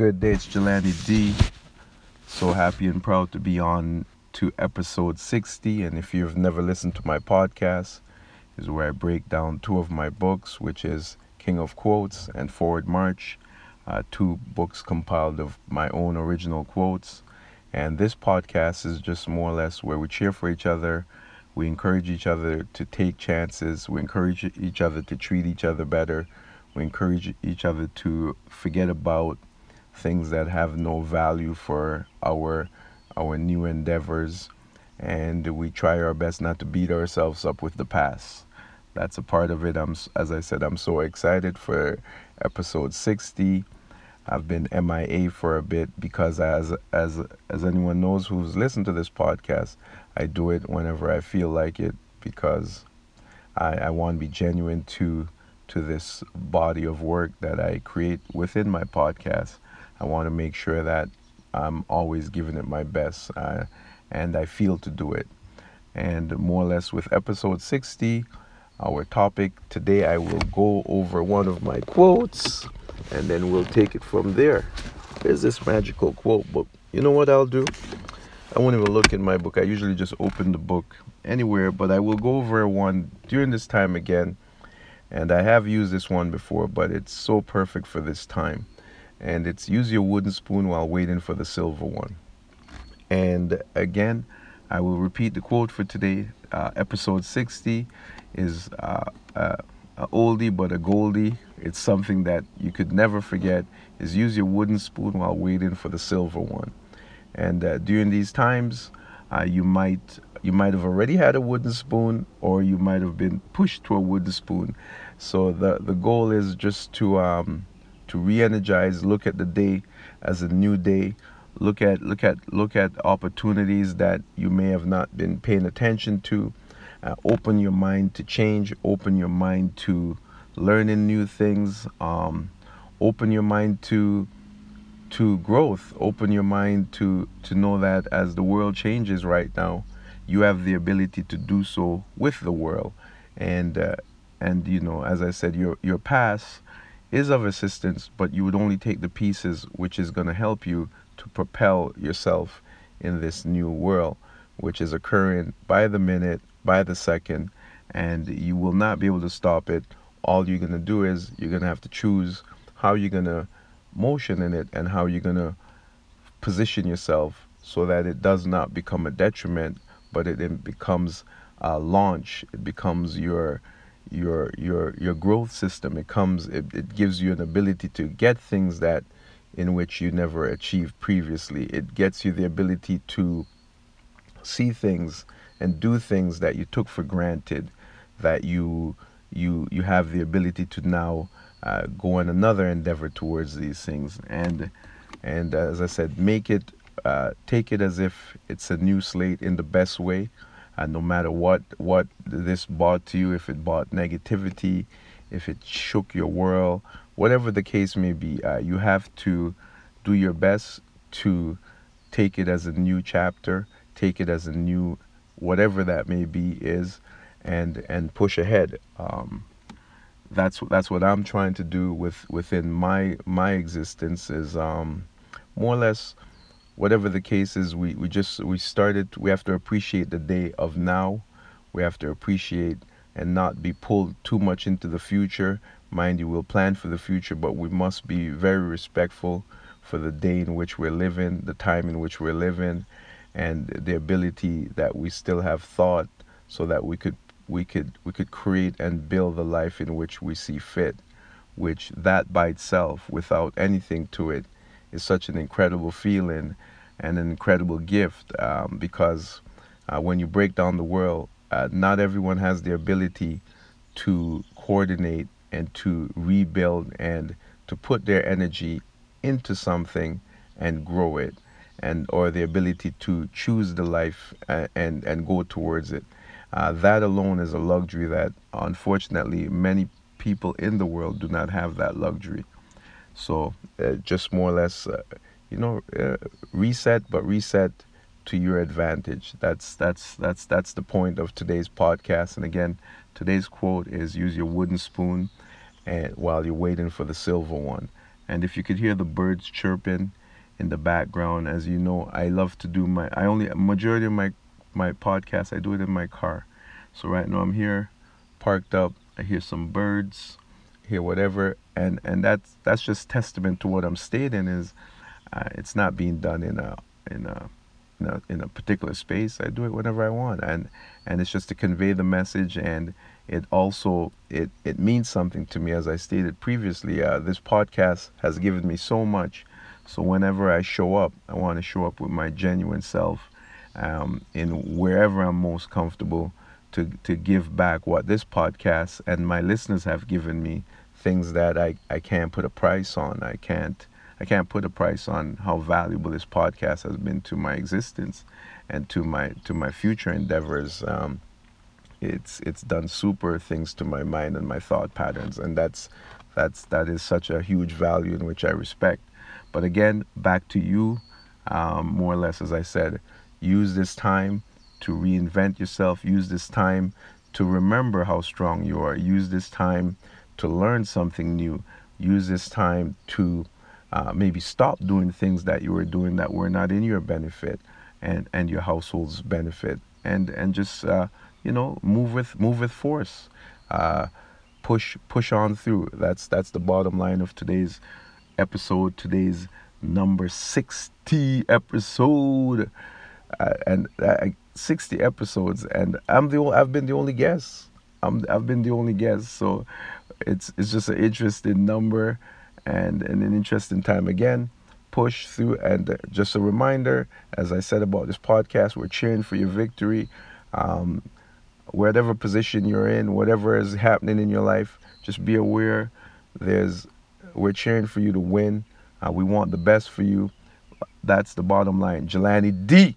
good day? It's Jelani D. So happy and proud to be on to episode 60. And if you've never listened to my podcast, is where I break down two of my books, which is King of Quotes and Forward March, uh, two books compiled of my own original quotes. And this podcast is just more or less where we cheer for each other. We encourage each other to take chances. We encourage each other to treat each other better. We encourage each other to forget about things that have no value for our our new endeavors and we try our best not to beat ourselves up with the past. That's a part of it. I'm as i said i'm so excited for episode 60 i've been mia for a bit because as as as anyone knows who's listened to this podcast i do it whenever i feel like it because i i want to be genuine to to this body of work that i create within my podcast I want to make sure that I'm always giving it my best uh, and I feel to do it. And more or less with episode 60, our topic today, I will go over one of my quotes and then we'll take it from there. There's this magical quote book. You know what I'll do? I won't even look in my book. I usually just open the book anywhere, but I will go over one during this time again. And I have used this one before, but it's so perfect for this time and it's use your wooden spoon while waiting for the silver one. And again, I will repeat the quote for today. Uh, episode 60 is uh, uh, a oldie but a goldie. It's something that you could never forget. Is use your wooden spoon while waiting for the silver one. And uh, during these times, uh, you might you might have already had a wooden spoon, or you might have been pushed to a wooden spoon. So the the goal is just to um, to re-energize look at the day as a new day look at look at look at opportunities that you may have not been paying attention to. Uh, open your mind to change open your mind to learning new things um, open your mind to to growth open your mind to to know that as the world changes right now you have the ability to do so with the world. And uh, and you know as i said your your past is of assistance, but you would only take the pieces which is going to help you to propel yourself in this new world, which is occurring by the minute, by the second, and you will not be able to stop it. All you're going to do is you're going to have to choose how you're going to motion in it and how you're going to position yourself so that it does not become a detriment, but it, it becomes a launch. It becomes your your your your growth system. It comes it, it gives you an ability to get things that in which you never achieved previously. It gets you the ability to see things and do things that you took for granted that you you you have the ability to now uh, go on another endeavor towards these things. And and as i said make it uh, take it as if it's a new slate in the best way and no matter what what this brought to you if it brought negativity if it shook your world whatever the case may be uh, you have to do your best to take it as a new chapter take it as a new whatever that may be is and and push ahead. Um, that's that's what I'm trying to do with within my my existence is um, more or less whatever the case is, we, we just we started. We have to appreciate the day of now. We have to appreciate and not be pulled too much into the future. Mind you, we'll plan for the future, but we must be very respectful for the day in which we're living, the time in which we're living, and the ability that we still have thought, so that we could we could we could create and build the life in which we see fit. Which that by itself, without anything to it, is such an incredible feeling and an incredible gift um, because uh, when you break down the world, uh, not everyone has the ability to coordinate and to rebuild and to put their energy into something and grow it and or the ability to choose the life and uh, and, and go towards it. Uh, that alone is a luxury that unfortunately many people in the world do not have that luxury so uh, just more or less, uh, you know, uh, reset, but reset to your advantage. That's that's that's that's the point of today's podcast. And again, today's quote is: "Use your wooden spoon, and while you're waiting for the silver one." And if you could hear the birds chirping in the background, as you know, I love to do my. I only majority of my my podcast I do it in my car. So right now I'm here, parked up. I hear some birds, hear whatever, and and that's that's just testament to what I'm stating is, uh, it's not being done in a in a in a, in a particular space. I do it whenever I want, and and it's just to convey the message, and it also it it means something to me. As I stated previously, uh, this podcast has given me so much. So whenever I show up, I want to show up with my genuine self, um, in wherever I'm most comfortable, to to give back what this podcast and my listeners have given me, things that I I can't put a price on. I can't I can't put a price on how valuable this podcast has been to my existence and to my to my future endeavors. Um, it's it's done super things to my mind and my thought patterns, and that's that's that is such a huge value in which I respect. But again, back to you, um, more or less as I said, use this time to reinvent yourself. Use this time to remember how strong you are. Use this time to learn something new. Use this time to uh, maybe stop doing things that you were doing that were not in your benefit and, and your household's benefit. And and just uh, you know move with move with force. Uh, push push on through. That's that's the bottom line of today's episode today's number 60 episode. Uh, and uh, 60 episodes. And I'm the I've been the only guest I'm, I've been the only guest so it's it's just an interesting number and, and an interesting time again. Push through, and just a reminder, as I said about this podcast, we're cheering for your victory. Um, whatever position you're in, whatever is happening in your life, just be aware. There's, we're cheering for you to win. Uh, we want the best for you. That's the bottom line. Jelani D.